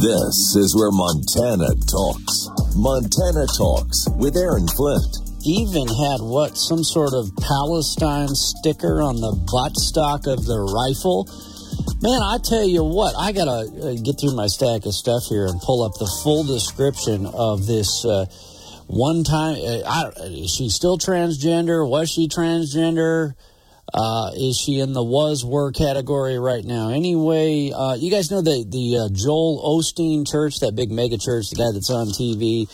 This is where Montana talks. Montana Talks with Aaron Flint. Even had what some sort of Palestine sticker on the buttstock of the rifle. Man, I tell you what, I gotta uh, get through my stack of stuff here and pull up the full description of this uh, one time. Uh, I, is she still transgender? Was she transgender? Uh, is she in the was were category right now? Anyway, uh, you guys know the the uh, Joel Osteen Church, that big mega church, the guy that's on TV.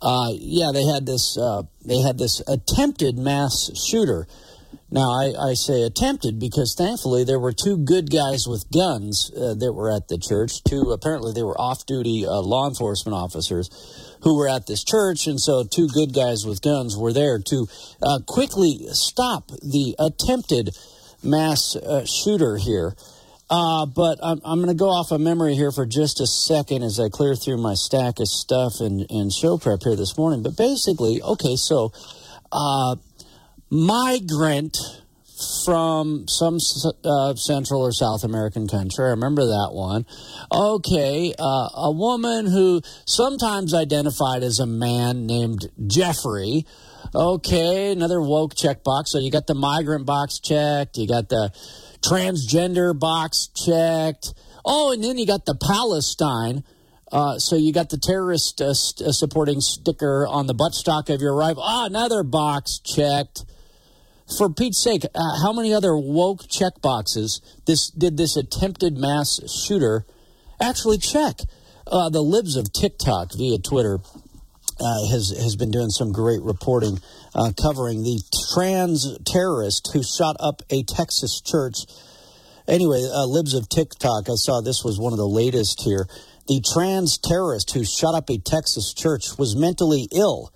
Uh, yeah, they had this uh, they had this attempted mass shooter. Now I, I say attempted because thankfully there were two good guys with guns uh, that were at the church. Two apparently they were off duty law enforcement officers who were at this church, and so two good guys with guns were there to uh, quickly stop the attempted mass uh, shooter here. Uh, but I'm, I'm going to go off of memory here for just a second as I clear through my stack of stuff and, and show prep here this morning. But basically, okay, so uh, migrant from some uh, Central or South American country. I remember that one. Okay, uh, a woman who sometimes identified as a man named Jeffrey. Okay, another woke checkbox. So you got the migrant box checked, you got the transgender box checked. Oh, and then you got the Palestine. Uh, so you got the terrorist uh, st- uh, supporting sticker on the buttstock of your rifle. Ah, another box checked for Pete's sake, uh, how many other woke check boxes this did this attempted mass shooter actually check? Uh, the libs of TikTok via Twitter uh, has has been doing some great reporting uh, covering the trans terrorist who shot up a Texas church. Anyway, uh, libs of TikTok, I saw this was one of the latest here. The trans terrorist who shot up a Texas church was mentally ill.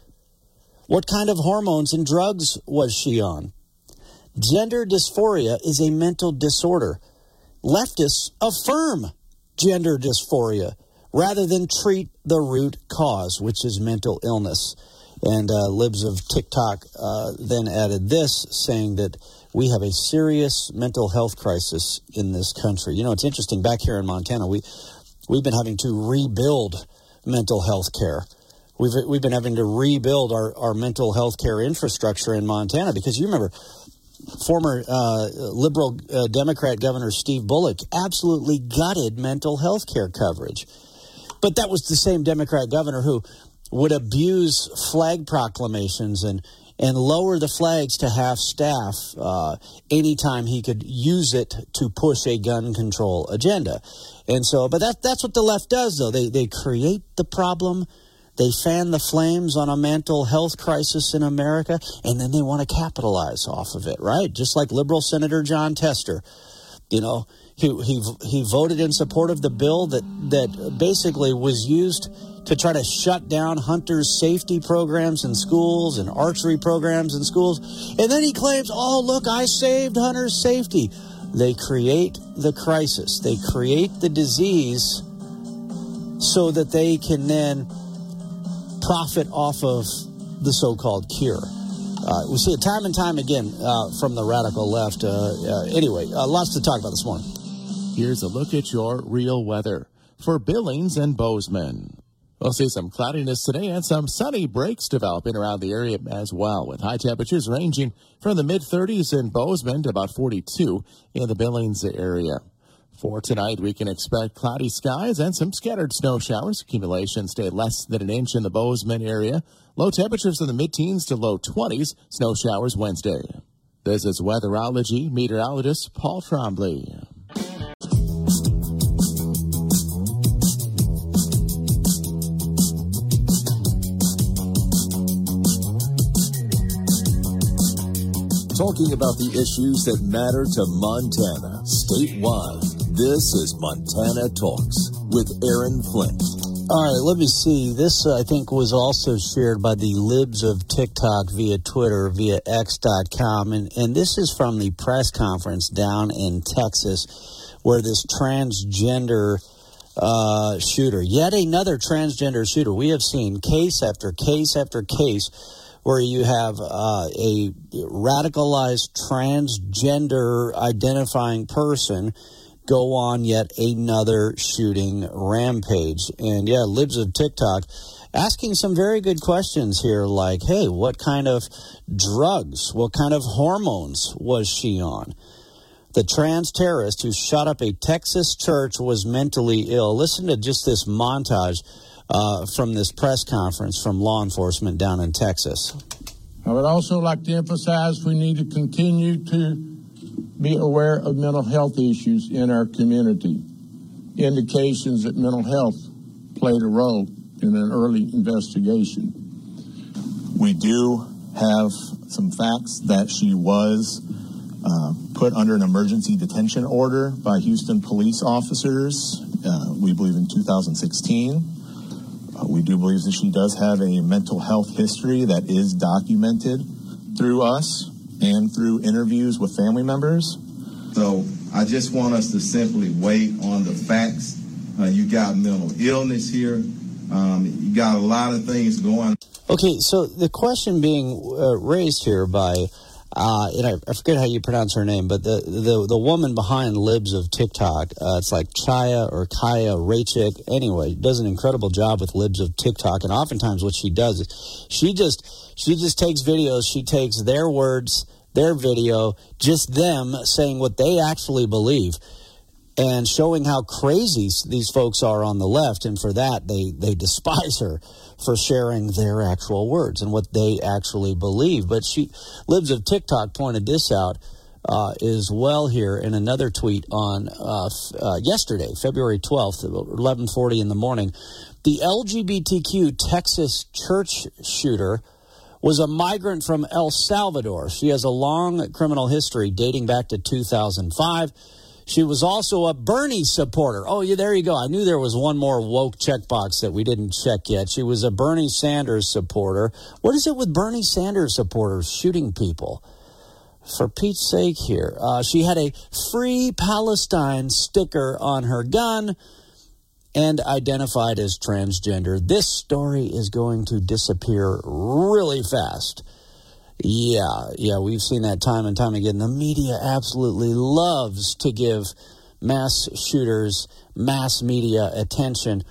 What kind of hormones and drugs was she on? Gender dysphoria is a mental disorder. Leftists affirm gender dysphoria rather than treat the root cause, which is mental illness. And uh, Libs of TikTok uh, then added this, saying that we have a serious mental health crisis in this country. You know, it's interesting. Back here in Montana, we we've been having to rebuild mental health care. We've we've been having to rebuild our, our mental health care infrastructure in Montana because you remember former uh, liberal uh, Democrat Governor Steve Bullock absolutely gutted mental health care coverage. But that was the same Democrat governor who would abuse flag proclamations and and lower the flags to half staff uh, anytime he could use it to push a gun control agenda. And so, but that, that's what the left does, though. They, they create the problem they fan the flames on a mental health crisis in America, and then they want to capitalize off of it, right? Just like liberal Senator Jon Tester. You know, he, he, he voted in support of the bill that, that basically was used to try to shut down hunters' safety programs in schools and archery programs in schools. And then he claims, oh, look, I saved hunters' safety. They create the crisis, they create the disease so that they can then profit off of the so-called cure. Uh, we see it time and time again uh, from the radical left. Uh, uh anyway, uh, lots to talk about this morning. Here's a look at your real weather for Billings and Bozeman. We'll see some cloudiness today and some sunny breaks developing around the area as well, with high temperatures ranging from the mid 30s in Bozeman to about 42 in the Billings area. For tonight, we can expect cloudy skies and some scattered snow showers. Accumulation stay less than an inch in the Bozeman area. Low temperatures in the mid-teens to low 20s. Snow showers Wednesday. This is weatherology meteorologist Paul Trombley. Talking about the issues that matter to Montana statewide. This is Montana Talks with Aaron Flint. All right, let me see. This, uh, I think, was also shared by the libs of TikTok via Twitter, via X.com. And, and this is from the press conference down in Texas where this transgender uh, shooter, yet another transgender shooter, we have seen case after case after case where you have uh, a radicalized transgender identifying person go on yet another shooting rampage. And yeah, libs of TikTok asking some very good questions here like, hey, what kind of drugs, what kind of hormones was she on? The trans terrorist who shot up a Texas church was mentally ill. Listen to just this montage uh, from this press conference from law enforcement down in Texas. I would also like to emphasize we need to continue to be aware of mental health issues in our community. Indications that mental health played a role in an early investigation. We do have some facts that she was uh, put under an emergency detention order by Houston police officers, uh, we believe in 2016. Uh, we do believe that she does have a mental health history that is documented through us and through interviews with family members. So I just want us to simply wait on the facts. Uh, you got mental illness here. Um, you got a lot of things going. Okay, so the question being uh, raised here by, uh, and I, I, forget how you pronounce her name, but the the, the woman behind Libs of TikTok, uh, it's like Chaya or Kaya Raichik. Anyway, does an incredible job with Libs of TikTok, and oftentimes what she does is she just she just takes videos, she takes their words, their video, just them saying what they actually believe and showing how crazy these folks are on the left. And for that, they, they despise her for sharing their actual words and what they actually believe. But she, Libs of TikTok pointed this out uh, as well here in another tweet on uh, f- uh, yesterday, February 12th, 1140 in the morning. The LGBTQ Texas church shooter was a migrant from El Salvador. She has a long criminal history dating back to 2005. She was also a Bernie supporter. Oh, yeah, there you go. I knew there was one more woke checkbox that we didn't check yet. She was a Bernie Sanders supporter. What is it with Bernie Sanders supporters shooting people? For Pete's sake, here. Uh, she had a Free Palestine sticker on her gun and identified as transgender. This story is going to disappear really fast. Yeah, yeah, we've seen that time and time again. The media absolutely loves to give mass shooters mass media attention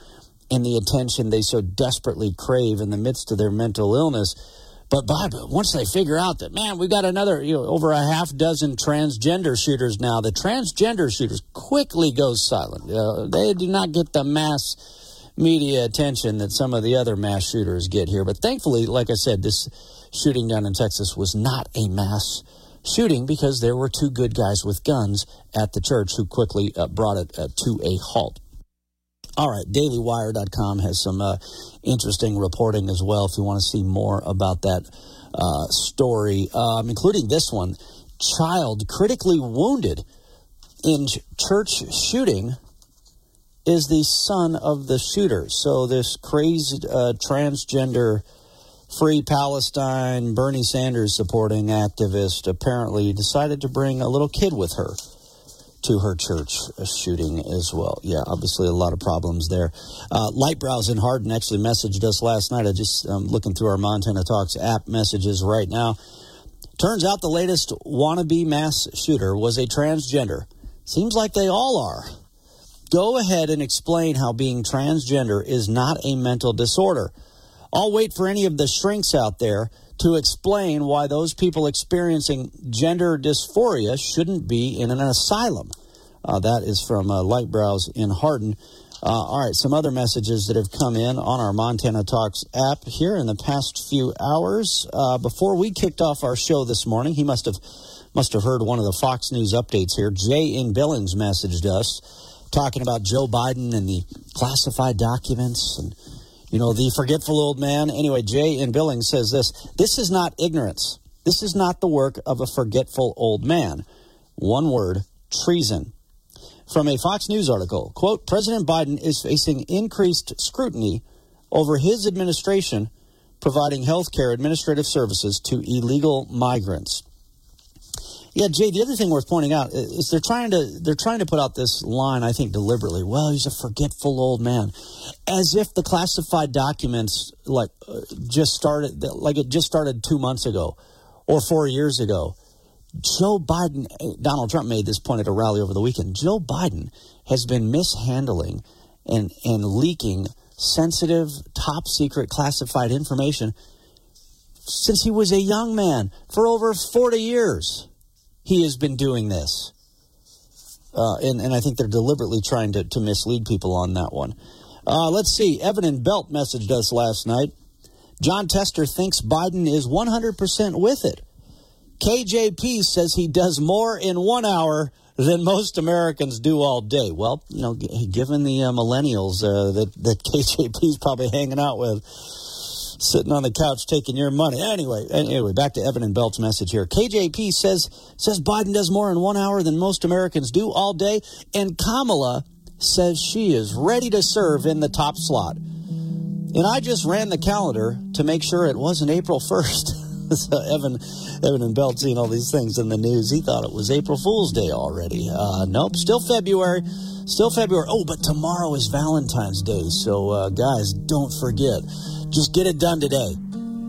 and the attention they so desperately crave in the midst of their mental illness. But by once they figure out that man, we've got another you know over a half dozen transgender shooters now, the transgender shooters quickly goes silent. Uh, they do not get the mass media attention that some of the other mass shooters get here. But thankfully, like I said, this shooting down in Texas was not a mass shooting because there were two good guys with guns at the church who quickly uh, brought it uh, to a halt. All right, dailywire.com has some uh, interesting reporting as well if you want to see more about that uh, story, um, including this one child critically wounded in church shooting is the son of the shooter. So this crazy uh, transgender Free Palestine, Bernie Sanders supporting activist apparently decided to bring a little kid with her to her church shooting as well. Yeah, obviously a lot of problems there. Uh, Lightbrows and Hardin actually messaged us last night. I just looking through our Montana Talks app messages right now. Turns out the latest wannabe mass shooter was a transgender. Seems like they all are. Go ahead and explain how being transgender is not a mental disorder. I'll wait for any of the shrinks out there to explain why those people experiencing gender dysphoria shouldn't be in an asylum. Uh, that is from uh, Lightbrows in Hardin. Uh, all right, some other messages that have come in on our Montana Talks app here in the past few hours. Uh, before we kicked off our show this morning, he must have must have heard one of the Fox News updates here. Jay in Billings messaged us talking about Joe Biden and the classified documents and you know, the forgetful old man. Anyway, Jay in Billings says this This is not ignorance. This is not the work of a forgetful old man. One word treason. From a Fox News article, quote, President Biden is facing increased scrutiny over his administration providing health care administrative services to illegal migrants. Yeah, Jay. The other thing worth pointing out is they're trying to they're trying to put out this line. I think deliberately. Well, he's a forgetful old man, as if the classified documents like uh, just started like it just started two months ago or four years ago. Joe Biden, Donald Trump made this point at a rally over the weekend. Joe Biden has been mishandling and, and leaking sensitive, top secret, classified information since he was a young man. For over 40 years, he has been doing this. Uh, and, and I think they're deliberately trying to, to mislead people on that one. Uh, let's see. Evan and Belt messaged us last night. Jon Tester thinks Biden is 100% with it. KJP says he does more in one hour than most Americans do all day. Well, you know, given the uh, millennials uh, that, that KJP is probably hanging out with, sitting on the couch taking your money. Anyway, anyway, back to Evan and Belt's message here. KJP says says Biden does more in one hour than most Americans do all day, and Kamala says she is ready to serve in the top slot. And I just ran the calendar to make sure it wasn't April 1st. so Evan, Evan and Belt seeing all these things in the news, he thought it was April Fool's Day already. Uh, nope, still February. Still February. Oh, but tomorrow is Valentine's Day. So, uh, guys, don't forget. Just get it done today.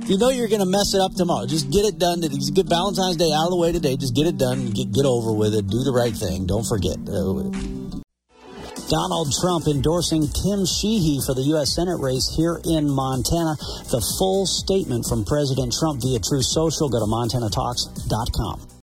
If you know you're going to mess it up tomorrow, just get it done. Just get Valentine's Day out of the way today. Just get it done. Get, get over with it. Do the right thing. Don't forget. Donald Trump endorsing Tim Sheehy for the U.S. Senate race here in Montana. The full statement from President Trump via Truth Social. Go to MontanaTalks.com.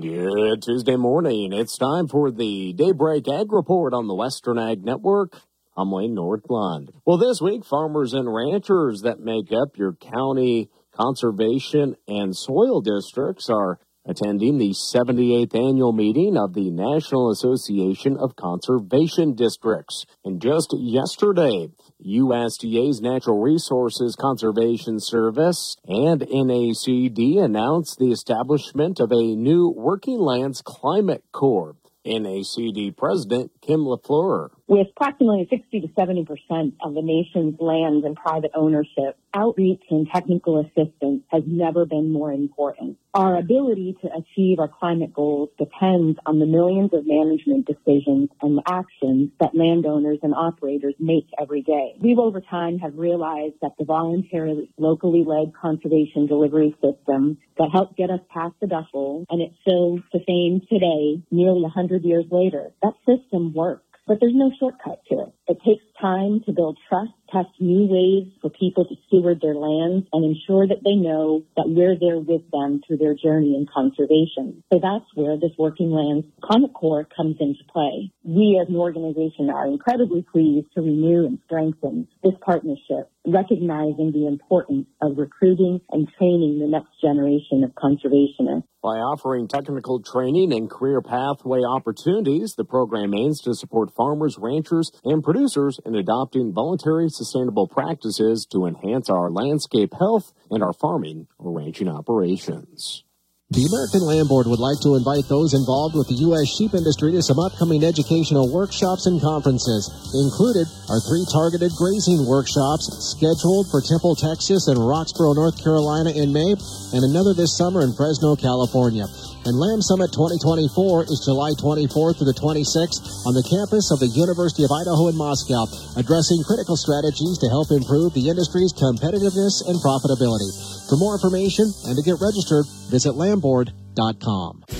Good Tuesday morning. It's time for the Daybreak Ag Report on the Western Ag Network. I'm Lane Nordlund. Well, this week, farmers and ranchers that make up your county conservation and soil districts are attending the 78th annual meeting of the National Association of Conservation Districts. And just yesterday, USDA's Natural Resources Conservation Service and NACD announced the establishment of a new Working Lands Climate Corps. NACD President Kim LaFleur. With approximately 60 to 70 percent of the nation's lands in private ownership, outreach and technical assistance has never been more important. Our ability to achieve our climate goals depends on the millions of management decisions and actions that landowners and operators make every day. We over time have realized that the voluntary, locally led conservation delivery system that helped get us past the Dust Bowl and it's still sustained today, nearly 100 years later, that system works. But there's no shortcut to it. It takes time to build trust test new ways for people to steward their lands and ensure that they know that we're there with them through their journey in conservation. So that's where this Working Lands Climate Corps comes into play. We as an organization are incredibly pleased to renew and strengthen this partnership, recognizing the importance of recruiting and training the next generation of conservationists. By offering technical training and career pathway opportunities, the program aims to support farmers, ranchers, and producers in adopting voluntary sustainable practices to enhance our landscape health and our farming or ranching operations. The American Lamb Board would like to invite those involved with the U.S. sheep industry to some upcoming educational workshops and conferences. Included are three targeted grazing workshops scheduled for Temple, Texas and Roxboro, North Carolina in May, and another this summer in Fresno, California. And Lamb Summit 2024 is July 24th through the 26th on the campus of the University of Idaho in Moscow, addressing critical strategies to help improve the industry's competitiveness and profitability. For more information and to get registered, visit Lamboard.com.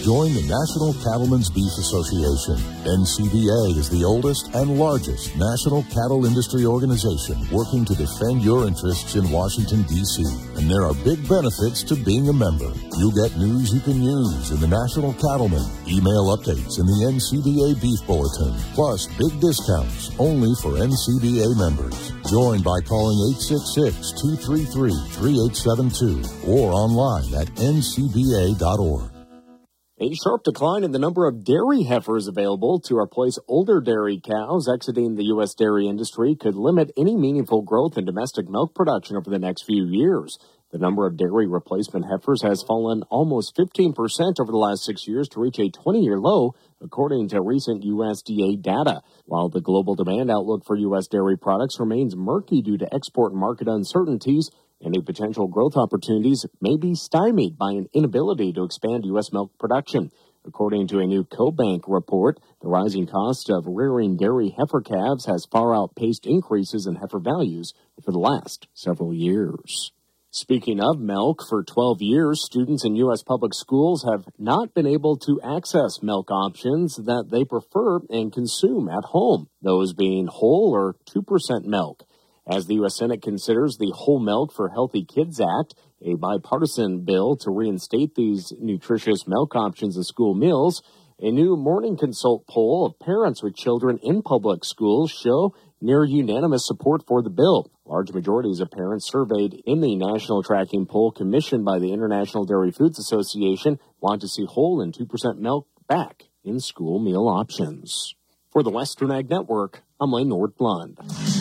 Join the National Cattlemen's Beef Association. NCBA is the oldest and largest national cattle industry organization working to defend your interests in Washington, D.C. And there are big benefits to being a member. You'll get news you can use in the National Cattlemen, email updates in the NCBA Beef Bulletin, plus big discounts only for NCBA members. Join by calling 866 233 3872 or online at ncba.org. A sharp decline in the number of dairy heifers available to replace older dairy cows exiting the U.S. dairy industry could limit any meaningful growth in domestic milk production over the next few years. The number of dairy replacement heifers has fallen almost 15% over the last six years to reach a 20 year low, according to recent USDA data. While the global demand outlook for U.S. dairy products remains murky due to export market uncertainties, any potential growth opportunities may be stymied by an inability to expand U.S. milk production. According to a new CoBank report, the rising cost of rearing dairy heifer calves has far outpaced increases in heifer values for the last several years. Speaking of milk, for 12 years, students in U.S. public schools have not been able to access milk options that they prefer and consume at home, those being whole or 2% milk. As the U.S. Senate considers the Whole Milk for Healthy Kids Act, a bipartisan bill to reinstate these nutritious milk options in school meals, a new Morning Consult poll of parents with children in public schools show near unanimous support for the bill. Large majorities of parents surveyed in the national tracking poll commissioned by the International Dairy Foods Association want to see whole and 2% milk back in school meal options. For the Western Ag Network, I'm Lane Nordlund.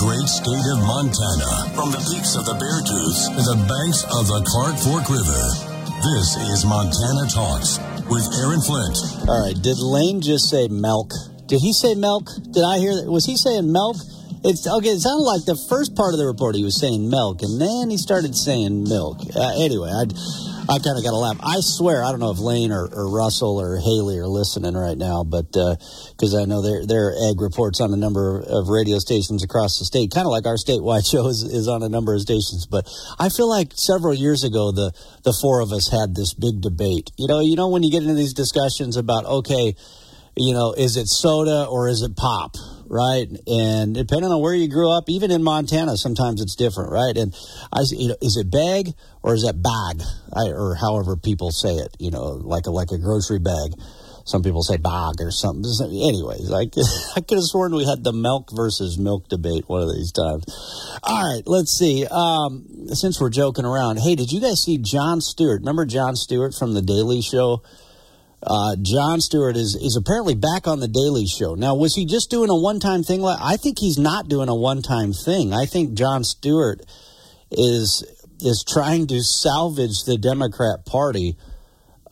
Great state of Montana from the peaks of the Bear Beartooth to the banks of the Clark Fork River. This is Montana Talks with Aaron Flint. All right, did Lane just say milk? Did he say milk? Did I hear that? Was he saying milk? It's okay. It sounded like the first part of the report he was saying milk, and then he started saying milk. Uh, anyway, I I kind of got to laugh. I swear, I don't know if Lane or, or Russell or Haley are listening right now, but because uh, I know there there are ag reports on a number of radio stations across the state, kind of like our statewide show is, is on a number of stations. But I feel like several years ago, the the four of us had this big debate. You know, you know when you get into these discussions about okay, you know, is it soda or is it pop? Right? And depending on where you grew up, even in Montana, sometimes it's different, right? And I, you know, is it bag or is it bag, I, or however people say it, you know, like a like a grocery bag. Some people say bag or something. Anyways, I, I could have sworn we had the milk versus milk debate one of these times. All right, let's see. Um, since we're joking around, hey, did you guys see Jon Stewart? Remember Jon Stewart from The Daily Show? Uh, Jon Stewart is is apparently back on the Daily Show. Now, was he just doing a one time thing? I think he's not doing a one time thing. I think Jon Stewart is is trying to salvage the Democrat Party.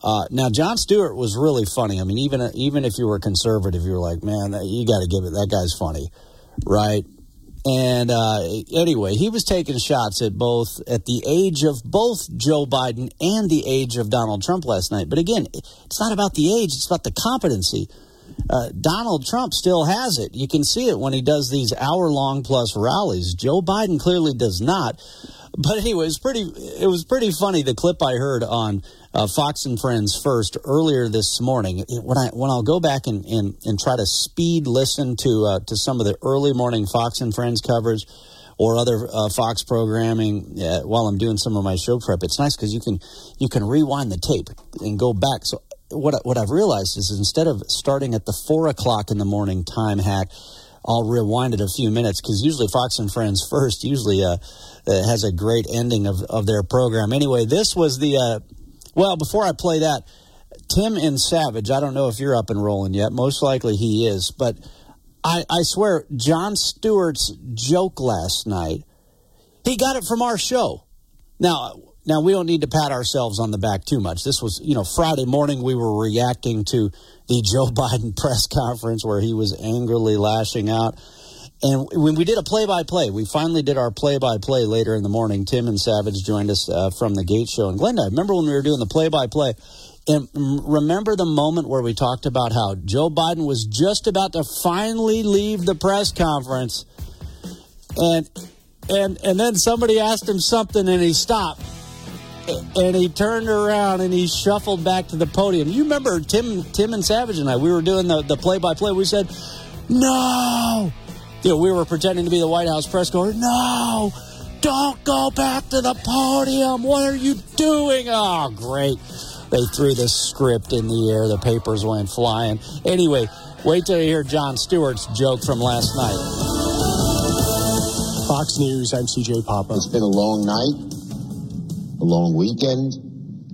Uh, now, Jon Stewart was really funny. I mean, even even if you were conservative, you were like, man, you got to give it. That guy's funny, right? And uh, anyway, he was taking shots at both at the age of both Joe Biden and the age of Donald Trump last night. But again, it's not about the age; it's about the competency. Uh, Donald Trump still has it. You can see it when he does these hour-long plus rallies. Joe Biden clearly does not. But anyway, it was pretty. It was pretty funny. The clip I heard on uh, Fox and Friends first earlier this morning. When I when I'll go back and, and, and try to speed listen to uh, to some of the early morning Fox and Friends coverage or other uh, Fox programming uh, while I'm doing some of my show prep, it's nice because you can you can rewind the tape and go back. So what what I've realized is instead of starting at the four o'clock in the morning time hack. I'll rewind it a few minutes because usually Fox and Friends first usually uh, uh, has a great ending of, of their program. Anyway, this was the uh, well, before I play that, Tim and Savage, I don't know if you're up and rolling yet. Most likely he is. But I, I swear, Jon Stewart's joke last night, he got it from our show. Now, now we don't need to pat ourselves on the back too much. This was, you know, Friday morning we were reacting to the Joe Biden press conference where he was angrily lashing out. And when we did a play by play, we finally did our play by play later in the morning. Tim and Savage joined us uh, from the Gate Show. And Glenda, I remember when we were doing the play by play? And remember the moment where we talked about how Joe Biden was just about to finally leave the press conference, and and and then somebody asked him something, and he stopped, and he turned around and he shuffled back to the podium. You remember Tim Tim and Savage and I? We were doing the the play by play. We said, "No, you know, we were pretending to be the White House press corps. No, don't go back to the podium. What are you doing? Oh, great. They threw the script in the air. The papers went flying. Anyway, wait till you hear Jon Stewart's joke from last night. Fox News, I'm CJ Papa. It's been a long night, a long weekend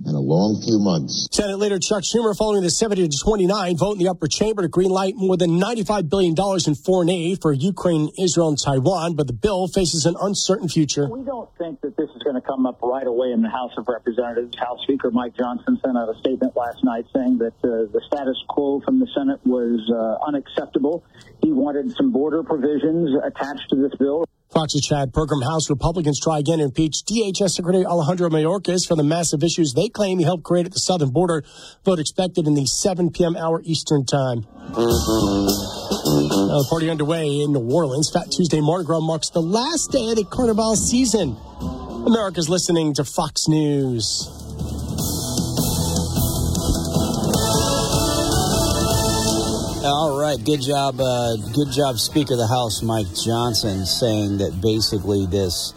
and a long few months. Senate Leader Chuck Schumer following the 70 to 29 vote in the upper chamber to greenlight more than $95 billion in foreign aid for Ukraine, Israel, and Taiwan, but the bill faces an uncertain future. We don't think that this is going to come up right away in the House of Representatives. House Speaker Mike Johnson sent out a statement last night saying that uh, the status quo from the Senate was uh, unacceptable. He wanted some border provisions attached to this bill. Fox's Chad Pergram House Republicans try again to impeach DHS Secretary Alejandro Mayorkas for the massive issues they claim he helped create at the southern border. Vote expected in the 7 p.m. hour Eastern Time. The party underway in New Orleans. Fat Tuesday Mardi Gras marks the last day of the Carnival season. America's listening to Fox News. All right, good job, uh, good job, Speaker of the House Mike Johnson, saying that basically this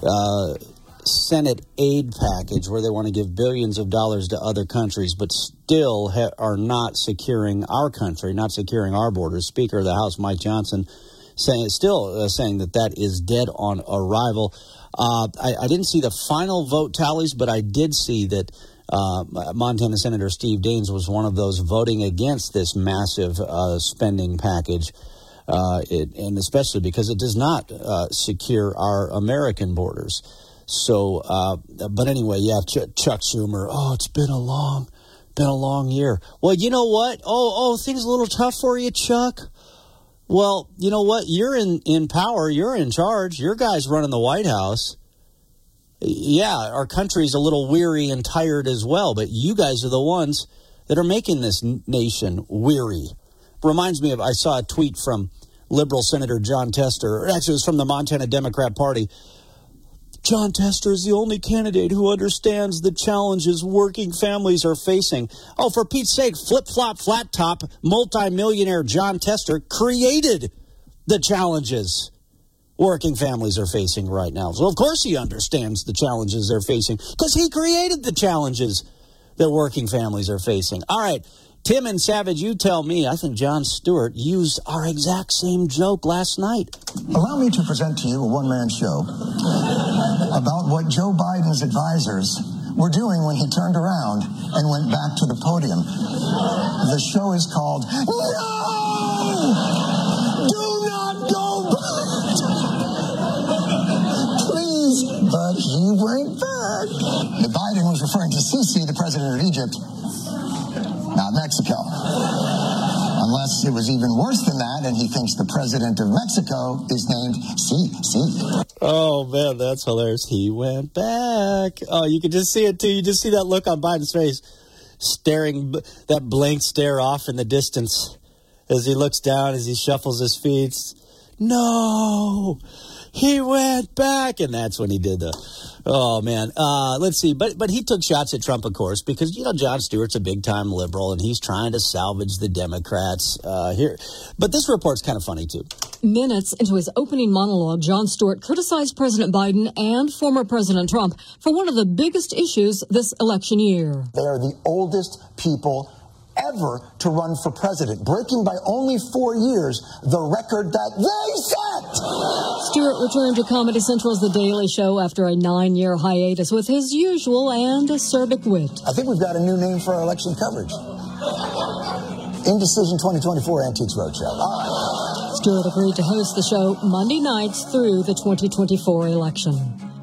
uh, Senate aid package, where they want to give billions of dollars to other countries, but still ha- are not securing our country, not securing our borders. Speaker of the House Mike Johnson saying still uh, saying that that is dead on arrival. Uh, I, I didn't see the final vote tallies, but I did see that. Uh, Montana Senator Steve Daines was one of those voting against this massive uh, spending package, uh, it, and especially because it does not uh, secure our American borders. So, uh, but anyway, yeah, Ch- Chuck Schumer. Oh, it's been a long, been a long year. Well, you know what? Oh, oh, things a little tough for you, Chuck. Well, you know what? You're in in power. You're in charge. Your guy's running the White House yeah, our country's a little weary and tired as well, but you guys are the ones that are making this nation weary. Reminds me of, I saw a tweet from liberal Senator Jon Tester, actually, it was from the Montana Democrat Party. Jon Tester is the only candidate who understands the challenges working families are facing. Oh, for Pete's sake, flip flop, flat top, multimillionaire John Tester created the challenges working families are facing right now. So, of course, he understands the challenges they're facing because he created the challenges that working families are facing. All right, Tim and Savage, you tell me. I think Jon Stewart used our exact same joke last night. Allow me to present to you a one man show about what Joe Biden's advisors were doing when he turned around and went back to the podium. The show is called No! But he went back. The Biden was referring to Sisi, the president of Egypt, not Mexico. Unless it was even worse than that, and he thinks the president of Mexico is named Sisi. Oh man, that's hilarious. He went back. Oh, you can just see it too. You just see that look on Biden's face, staring that blank stare off in the distance as he looks down as he shuffles his feet. No, he went back, and that's when he did the. Oh man, uh, let's see. But but he took shots at Trump, of course, because you know Jon Stewart's a big time liberal, and he's trying to salvage the Democrats uh, here. But this report's kind of funny too. Minutes into his opening monologue, Jon Stewart criticized President Biden and former President Trump for one of the biggest issues this election year. They are the oldest people ever to run for president, breaking by only four years the record that they set. Stewart returned to Comedy Central's The Daily Show after a nine year hiatus with his usual and acerbic wit. I think we've got a new name for our election coverage Indecision 2024 Antiques Roadshow. Ah. Stewart agreed to host the show Monday nights through the 2024 election.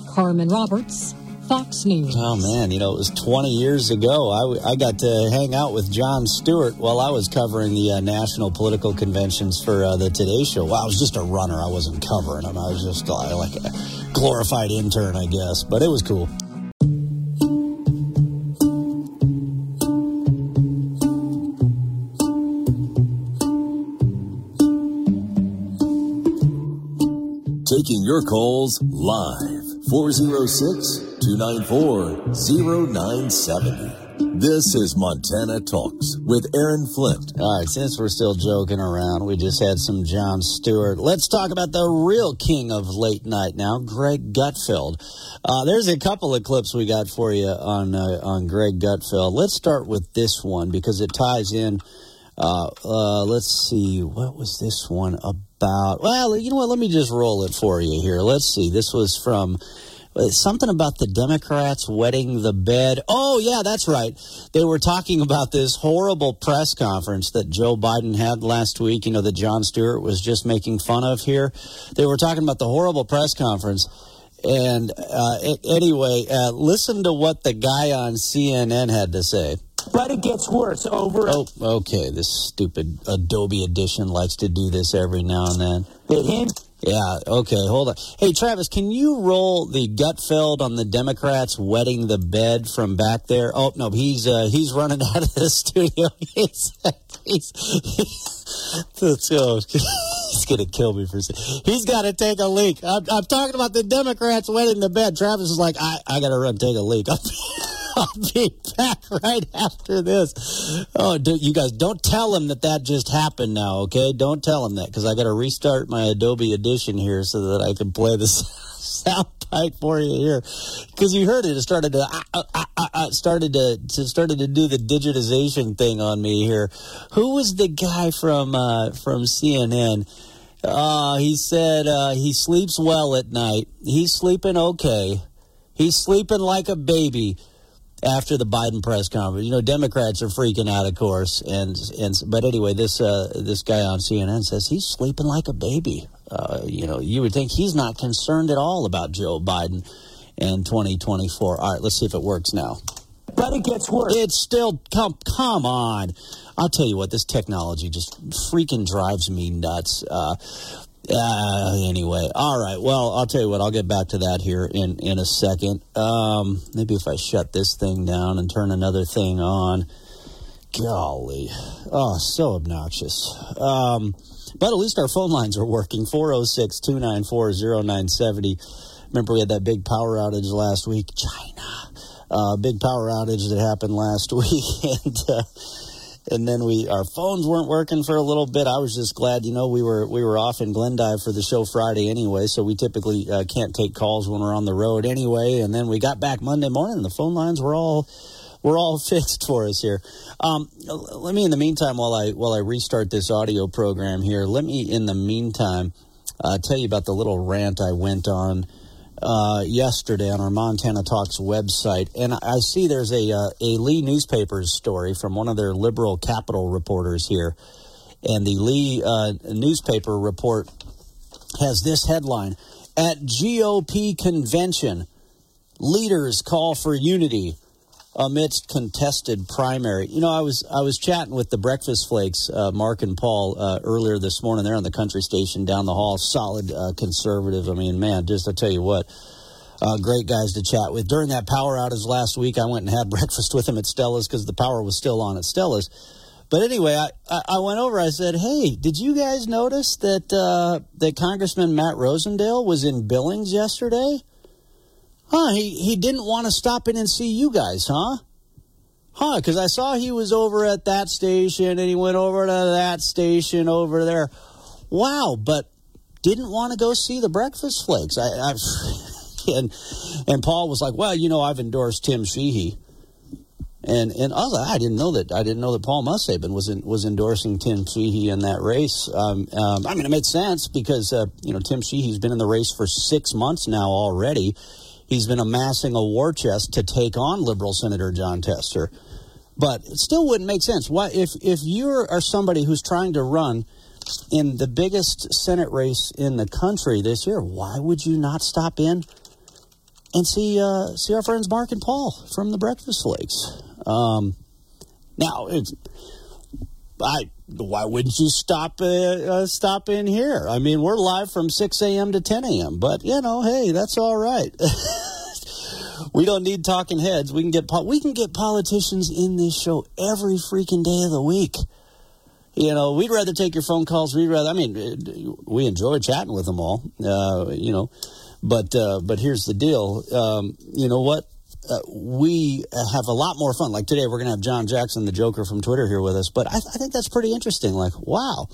Carmen Roberts, Fox News. Oh man, you know it was 20 years ago. I, I got to hang out with Jon Stewart while I was covering the uh, national political conventions for uh, the Today Show. Well, I was just a runner. I wasn't covering them. I was just uh, like a glorified intern, I guess. But it was cool. Taking your calls live 406 294 0970. This is Montana Talks with Aaron Flint. All right, since we're still joking around, we just had some Jon Stewart. Let's talk about the real king of late night now, Greg Gutfeld. Uh, there's a couple of clips we got for you on uh, on Greg Gutfeld. Let's start with this one because it ties in. Uh, uh let's see, what was this one about? Well, you know what? Let me just roll it for you here. Let's see. This was from uh, something about the Democrats wetting the bed. Oh, yeah, that's right. They were talking about this horrible press conference that Joe Biden had last week, you know, that Jon Stewart was just making fun of here. They were talking about the horrible press conference. And uh, anyway, uh, listen to what the guy on CNN had to say. But it gets worse over. Oh, okay. This stupid Adobe Audition likes to do this every now and then. That him Yeah, okay, hold on. Hey, Travis, can you roll the Gutfeld on the Democrats wetting the bed from back there? Oh, no, he's uh, he's running out of the studio. he's, he's, oh, he's going to kill me for second. He's got to take a leak. I'm, I'm, talking about the Democrats wetting the bed. Travis is like, I, I got to run take a leak. I'll be back right after this. Oh, do, you guys, don't tell him that that just happened now, okay? Don't tell him that because I got to restart my Adobe Audition here so that I can play this sound bite for you here because you heard it. It started to uh, started to, to started to do the digitization thing on me here. Who was the guy from uh, from CNN? Uh, he said uh, he sleeps well at night. He's sleeping okay. He's sleeping like a baby after the Biden press conference. You know, Democrats are freaking out, of course, and and but anyway, this uh, this guy on CNN says he's sleeping like a baby. Uh, you know, you would think he's not concerned at all about Joe Biden in 2024. All right, let's see if it works now. But it gets worse. It's still come come on. I'll tell you what, this technology just freaking drives me nuts. Uh, uh, anyway, all right. Well, I'll tell you what. I'll get back to that here in in a second. Um, maybe if I shut this thing down and turn another thing on. Golly, oh, so obnoxious. Um, but at least our phone lines are working. 406 294 0970. Remember, we had that big power outage last week. China. Uh, big power outage that happened last week. and, uh, and then we our phones weren't working for a little bit. I was just glad, you know, we were we were off in Glendive for the show Friday anyway, so we typically uh, can't take calls when we're on the road anyway. And then we got back Monday morning, and the phone lines were all were all fixed for us here. Um, let me, in the meantime, while I while I restart this audio program here, let me, in the meantime, uh, tell you about the little rant I went on uh, yesterday on our Montana Talks website, and I see there's a uh, a Lee newspapers story from one of their liberal capital reporters here, and the Lee uh, newspaper report has this headline: At GOP convention, leaders call for unity amidst contested primary. You know, I was I was chatting with the Breakfast Flakes, uh, Mark and Paul, uh, earlier this morning. They're on the country station down the hall. Solid uh, conservative. I mean, man, just I tell you what. Uh, great guys to chat with. During that power outage last week, I went and had breakfast with them at Stella's because the power was still on at Stella's. But anyway, I, I went over. I said, "Hey, did you guys notice that uh, that Congressman Matt Rosendale was in Billings yesterday?" Huh, he, he didn't want to stop in and see you guys, huh? Huh, because I saw he was over at that station and he went over to that station over there. Wow, but didn't want to go see the Breakfast Flakes. I, I and and Paul was like, "Well, you know, I've endorsed Tim Sheehy." And and I like, I didn't know that. I didn't know that Paul Mussaben was in, was endorsing Tim Sheehy in that race. Um, um, I mean, it made sense because uh, you know Tim Sheehy's been in the race for six months now already He's been amassing a war chest to take on liberal Senator Jon Tester. But it still wouldn't make sense. Why, if, if you are somebody who's trying to run in the biggest Senate race in the country this year, why would you not stop in and see uh, see our friends Mark and Paul from the Breakfast Flakes? Um, now, it's, I why wouldn't you stop uh, uh, stop in here? I mean, we're live from 6 a.m. to 10 a.m., but you know, hey, that's all right. we don't need talking heads. We can get po- we can get politicians in this show every freaking day of the week. You know, we'd rather take your phone calls. We'd rather. I mean, uh, we enjoy chatting with them all. Uh, you know, but uh, but here's the deal. Um, you know what? Uh, we have a lot more fun. Like today, we're going to have John Jackson, the Joker from Twitter, here with us. But I, I think that's pretty interesting. Like, wow.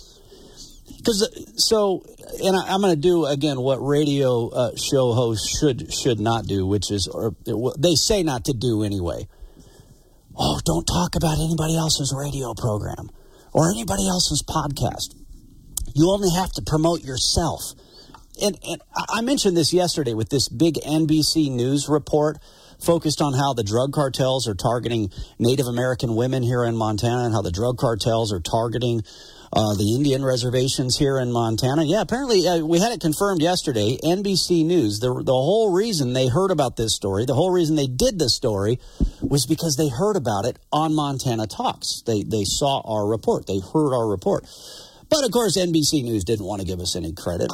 Because uh, so, and I, am going to do again what radio uh, show hosts should should not do, which is, or they say not to do anyway. Oh, don't talk about anybody else's radio program or anybody else's podcast. You only have to promote yourself. And, and I mentioned this yesterday with this big NBC News report focused on how the drug cartels are targeting Native American women here in Montana and how the drug cartels are targeting uh, the Indian reservations here in Montana. Yeah, apparently uh, we had it confirmed yesterday. NBC News, the, the whole reason they heard about this story, the whole reason they did this story was because they heard about it on Montana Talks. They, they saw our report, they heard our report. But of course, NBC News didn't want to give us any credit.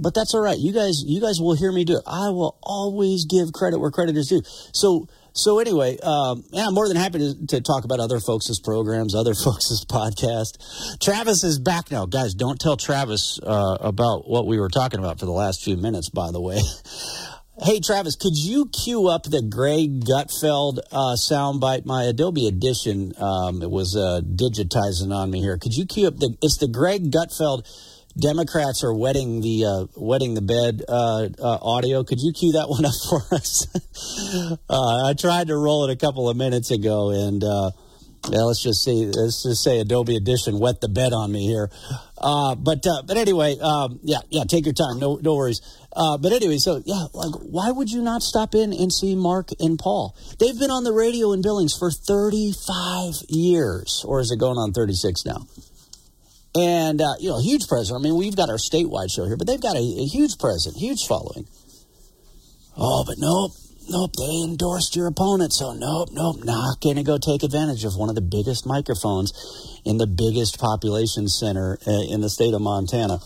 But that's all right. You guys, you guys will hear me do it. I will always give credit where credit is due. So, so anyway, um, yeah, I'm more than happy to, to talk about other folks' programs, other folks' podcast. Travis is back now, guys. Don't tell Travis uh, about what we were talking about for the last few minutes. By the way. Hey, Travis, could you cue up the Greg Gutfeld uh, soundbite? My Adobe Audition um, it was uh, digitizing on me here. Could you cue up the? It's the Greg Gutfeld. Democrats are wetting the uh, wetting the bed uh, uh, audio. Could you cue that one up for us? uh, I tried to roll it a couple of minutes ago, and uh, yeah, let's just say let's just say Adobe Audition wet the bed on me here. Uh, but but anyway, um, yeah yeah, take your time. No no worries. But anyway, so yeah, like why would you not stop in and see Mark and Paul? They've been on the radio in Billings for 35 years, or is it going on 36 now? And uh, you know, huge presence. I mean, we've got our statewide show here, but they've got a, a huge presence, huge following. Oh, but nope, nope, they endorsed your opponent, so nope, nope, not going to go take advantage of one of the biggest microphones in the biggest population center uh, in the state of Montana.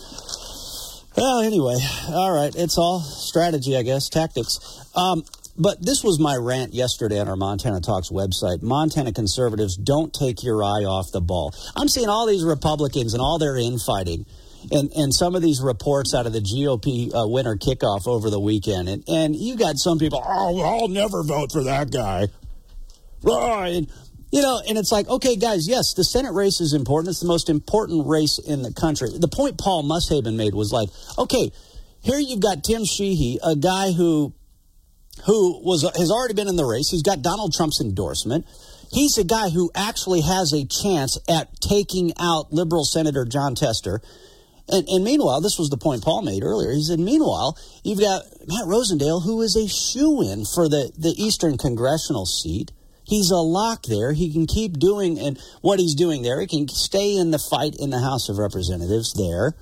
Well, anyway, all right, it's all strategy, I guess, tactics. Um, but this was my rant yesterday on our Montana Talks website. Montana conservatives, don't take your eye off the ball. I'm seeing all these Republicans and all their infighting and, and some of these reports out of the GOP uh, winter kickoff over the weekend. And, and you got some people, oh, I'll never vote for that guy. And, you know, and it's like, okay, guys, yes, the Senate race is important. It's the most important race in the country. The point Paul Mushaben made was like, okay, here you've got Tim Sheehy, a guy who who was has already been in the race. He's got Donald Trump's endorsement. He's a guy who actually has a chance at taking out liberal Senator Jon Tester. And, and, meanwhile, this was the point Paul made earlier. He said, meanwhile, you've got Matt Rosendale, who is a shoe in for the, the Eastern congressional seat. He's a lock there. He can keep doing and what he's doing there. He can stay in the fight in the House of Representatives there.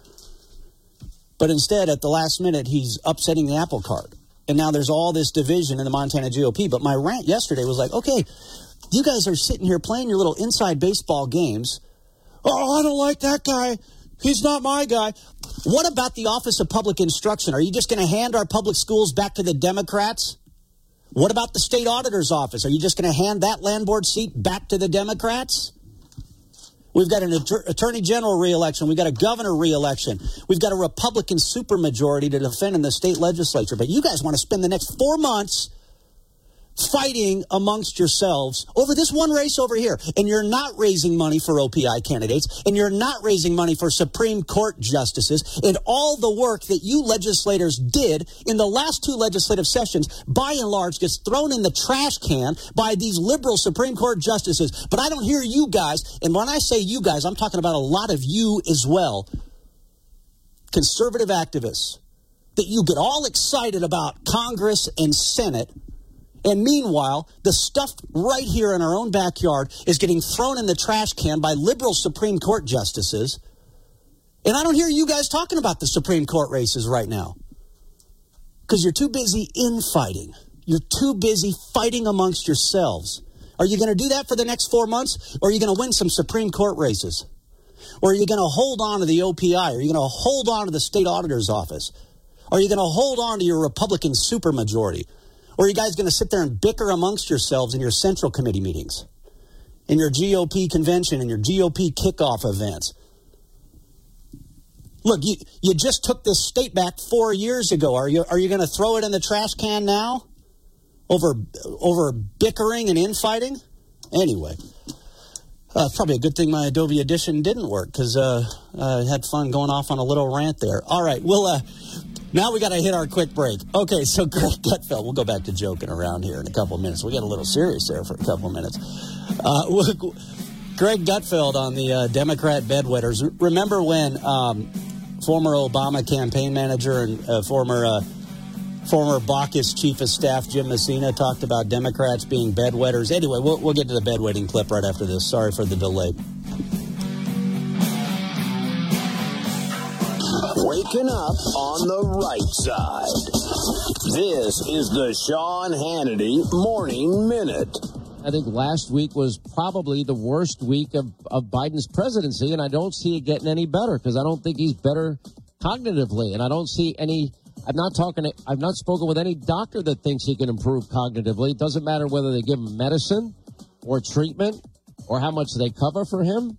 But instead, at the last minute, he's upsetting the apple cart. And now there's all this division in the Montana GOP. But my rant yesterday was like, okay, you guys are sitting here playing your little inside baseball games. Oh, I don't like that guy. He's not my guy. What about the Office of Public Instruction? Are you just going to hand our public schools back to the Democrats? What about the state auditor's office? Are you just going to hand that land board seat back to the Democrats? We've got an attorney general reelection. We've got a governor reelection. We've got a Republican supermajority to defend in the state legislature. But you guys want to spend the next four months fighting amongst yourselves over this one race over here. And you're not raising money for OPI candidates, and you're not raising money for Supreme Court justices, and all the work that you legislators did in the last two legislative sessions, by and large, gets thrown in the trash can by these liberal Supreme Court justices. But I don't hear you guys, and when I say you guys, I'm talking about a lot of you as well, conservative activists, that you get all excited about Congress and Senate and meanwhile, the stuff right here in our own backyard is getting thrown in the trash can by liberal Supreme Court justices. And I don't hear you guys talking about the Supreme Court races right now because you're too busy infighting. You're too busy fighting amongst yourselves. Are you going to do that for the next four months? Or are you going to win some Supreme Court races? Or are you going to hold on to the OPI? Are you going to hold on to the state auditor's office? Are you going to hold on to your Republican supermajority? Or are you guys going to sit there and bicker amongst yourselves in your central committee meetings, in your GOP convention, in your GOP kickoff events? Look, you, you just took this state back four years ago. Are you, are you going to throw it in the trash can now over, over bickering and infighting? Anyway, uh, probably a good thing my Adobe Audition didn't work because uh, I had fun going off on a little rant there. All right, we'll uh, now we got to hit our quick break. Okay, so Greg Gutfeld, we'll go back to joking around here in a couple of minutes. We get a little serious there for a couple of minutes. Uh, Greg Gutfeld on the uh, Democrat bedwetters. Remember when um, former Obama campaign manager and uh, former uh, former Baucus chief of staff Jim Messina talked about Democrats being bedwetters. Anyway, we'll, we'll get to the bedwetting clip right after this. Sorry for the delay. Waking up on the right side. This is the Sean Hannity Morning Minute. I think last week was probably the worst week of, of Biden's presidency, and I don't see it getting any better because I don't think he's better cognitively, and I don't see any. I'm not talking. To, I've not spoken with any doctor that thinks he can improve cognitively. It doesn't matter whether they give him medicine or treatment or how much they cover for him,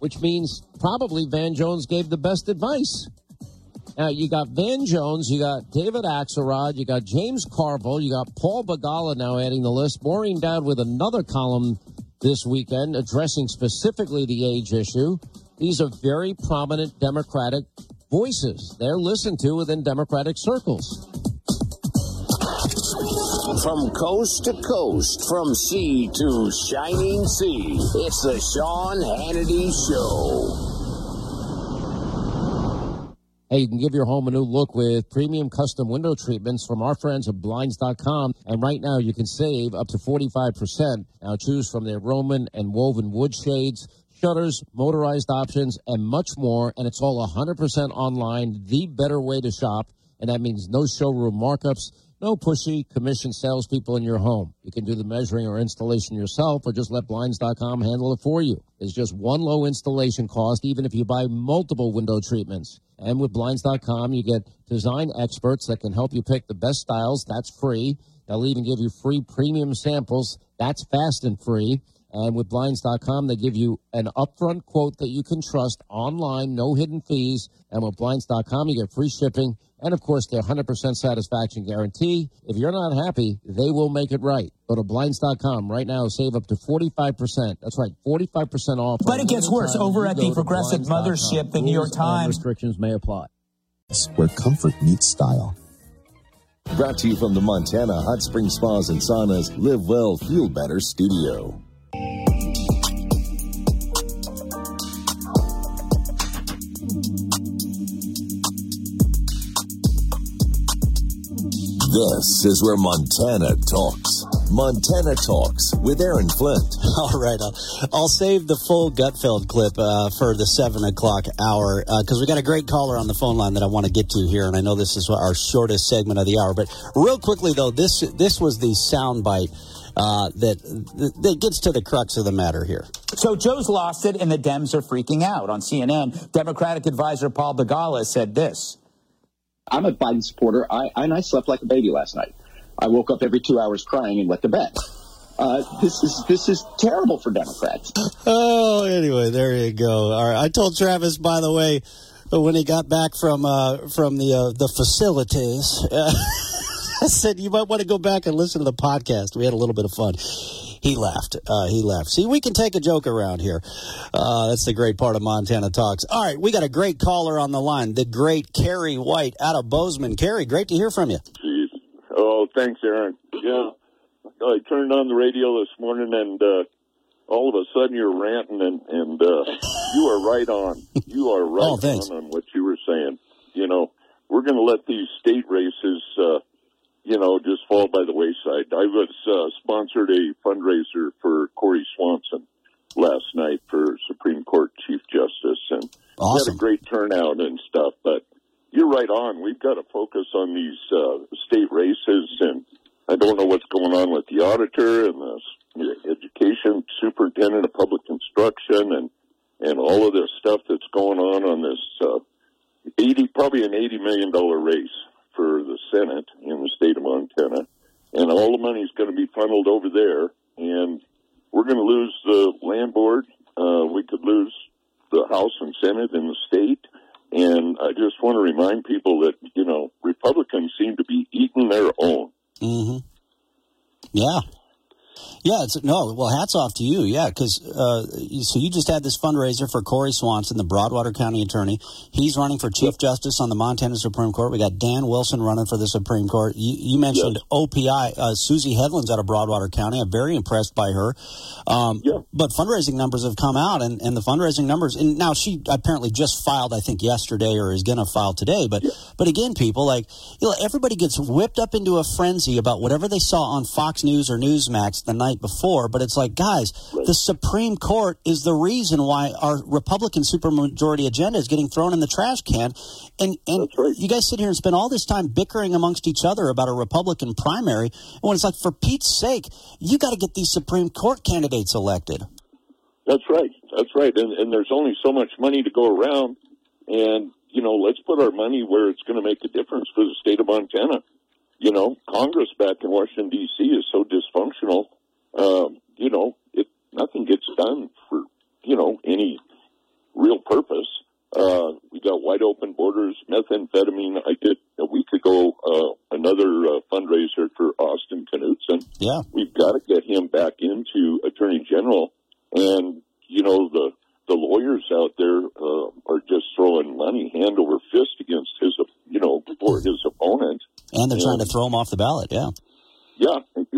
which means probably Van Jones gave the best advice. Now you got Van Jones, you got David Axelrod, you got James Carville, you got Paul Begala now adding the list. Maureen Dowd with another column this weekend addressing specifically the age issue. These are very prominent Democratic voices. They're listened to within Democratic circles. From coast to coast, from sea to shining sea, it's the Sean Hannity Show. Hey, you can give your home a new look with premium custom window treatments from our friends at Blinds.com. And right now you can save up to 45%. Now choose from their Roman and woven wood shades, shutters, motorized options, and much more. And it's all 100% online, the better way to shop. And that means no showroom markups, no pushy commission salespeople in your home. You can do the measuring or installation yourself or just let Blinds.com handle it for you. There's just one low installation cost, even if you buy multiple window treatments. And with Blinds.com, you get design experts that can help you pick the best styles. That's free. They'll even give you free premium samples. That's fast and free. And with Blinds.com, they give you an upfront quote that you can trust online, no hidden fees. And with Blinds.com, you get free shipping. And of course, their 100% satisfaction guarantee. If you're not happy, they will make it right. Go to Blinds.com right now, save up to 45%. That's right, 45% off. But it gets worse. Over at the Progressive Mothership, the New York Times. Restrictions may apply. Where comfort meets style. Brought to you from the Montana Hot Spring Spas and Saunas Live Well, Feel Better studio. This is where Montana talks. Montana Talks with Aaron Flint. All right. I'll, I'll save the full Gutfeld clip uh, for the 7 o'clock hour because uh, we got a great caller on the phone line that I want to get to here. And I know this is our shortest segment of the hour. But real quickly, though, this, this was the soundbite. Uh, that that gets to the crux of the matter here. So Joe's lost it, and the Dems are freaking out. On CNN, Democratic advisor Paul Begala said this: "I'm a Biden supporter, I, and I slept like a baby last night. I woke up every two hours crying and went to bed. Uh, this is this is terrible for Democrats. Oh, anyway, there you go. All right, I told Travis, by the way, when he got back from uh, from the uh, the facilities, I said you might want to go back and listen to the podcast. We had a little bit of fun. He laughed. Uh, he laughed. See, we can take a joke around here. Uh, that's the great part of Montana Talks. All right, we got a great caller on the line, the great Kerry White out of Bozeman. Kerry, great to hear from you. Jeez. Oh, thanks, Aaron. Yeah, I turned on the radio this morning, and uh, all of a sudden you're ranting, and and uh, you are right on. You are right Oh, on on what you were saying. You know, we're going to let these state races, uh, you know, just fall by the wayside. I was uh, sponsored a fundraiser for Cory Swanson last night for Supreme Court Chief Justice, and we had a great turnout and stuff. But you're right on. We've got to focus on these uh, state races, and I don't know what's going on with the auditor and the education superintendent of public instruction, and and all of this stuff that's going on on this uh, eighty, probably an eighty million dollar race for the Senate in the state of Montana, and all the money's going to be funneled over there, and we're going to lose the land board. Uh, we could lose the House and Senate in the state. And I just want to remind people that, you know, Republicans seem to be eating their own. Mm-hmm. Yeah. Yeah, it's no. Well, hats off to you. Yeah, because uh, so you just had this fundraiser for Cory Swanson, the Broadwater County Attorney. He's running for Chief Justice on the Montana Supreme Court. We got Dan Wilson running for the Supreme Court. You, you mentioned OPI. Uh, Susie Hedalen's out of Broadwater County. I'm very impressed by her. Um, But fundraising numbers have come out, and, and the fundraising numbers. And now she apparently just filed, I think, yesterday or is going to file today. But but again, people like you know, everybody gets whipped up into a frenzy about whatever they saw on Fox News or Newsmax the night before. But it's like, guys, the Supreme Court is the reason why our Republican supermajority agenda is getting thrown in the trash can. And and you guys sit here and spend all this time bickering amongst each other about a Republican primary. When it's like, for Pete's sake, you got to get these Supreme Court candidates elected. That's right. That's right. And, and there's only so much money to go around. And, you know, let's put our money where it's going to make a difference for the state of Montana. You know, Congress back in Washington D.C. is so dysfunctional. Um, you know, it nothing gets done for you know any real purpose. Uh, we got wide open borders, methamphetamine. I did a week ago uh, another uh, fundraiser for Austin Knudsen. Yeah, we've got to get him back into Attorney General, and you know the the lawyers out there uh, are just throwing money hand over fist against his, you know, for his opponent. And they're trying to throw him off the ballot. Yeah.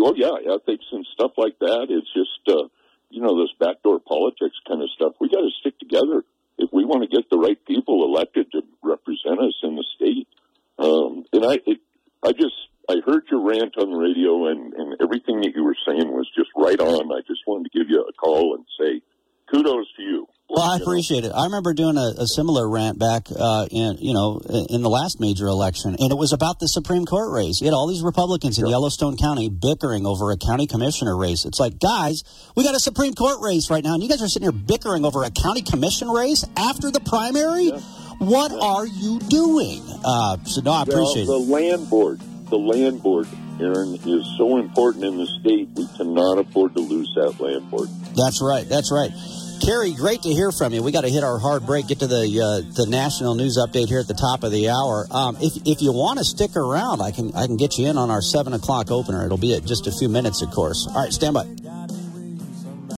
Oh, yeah. Ethics and stuff like that. It's just, uh, you know, this backdoor politics kind of stuff. We got to stick together if we want to get the right people elected to represent us in the state. Um, and I, it, I just, I heard your rant on the radio, and, and everything that you were saying was just right on. I just wanted to give you a call and say kudos to you. Well, I appreciate it. I remember doing a, a similar rant back uh, in you know in the last major election, and it was about the Supreme Court race. You had all these Republicans in Yellowstone County bickering over a county commissioner race. It's like, guys, we got a Supreme Court race right now, and you guys are sitting here bickering over a county commission race after the primary. Yeah. What yeah. are you doing? Uh, so no, I appreciate well, the it. land board, the land board, Aaron, is so important in the state. We cannot afford to lose that land board. That's right. That's right. Kerry, great to hear from you. We got to hit our hard break, get to the uh, the national news update here at the top of the hour. Um, if, if you want to stick around, I can I can get you in on our seven o'clock opener. It'll be at just a few minutes, of course. All right, stand by.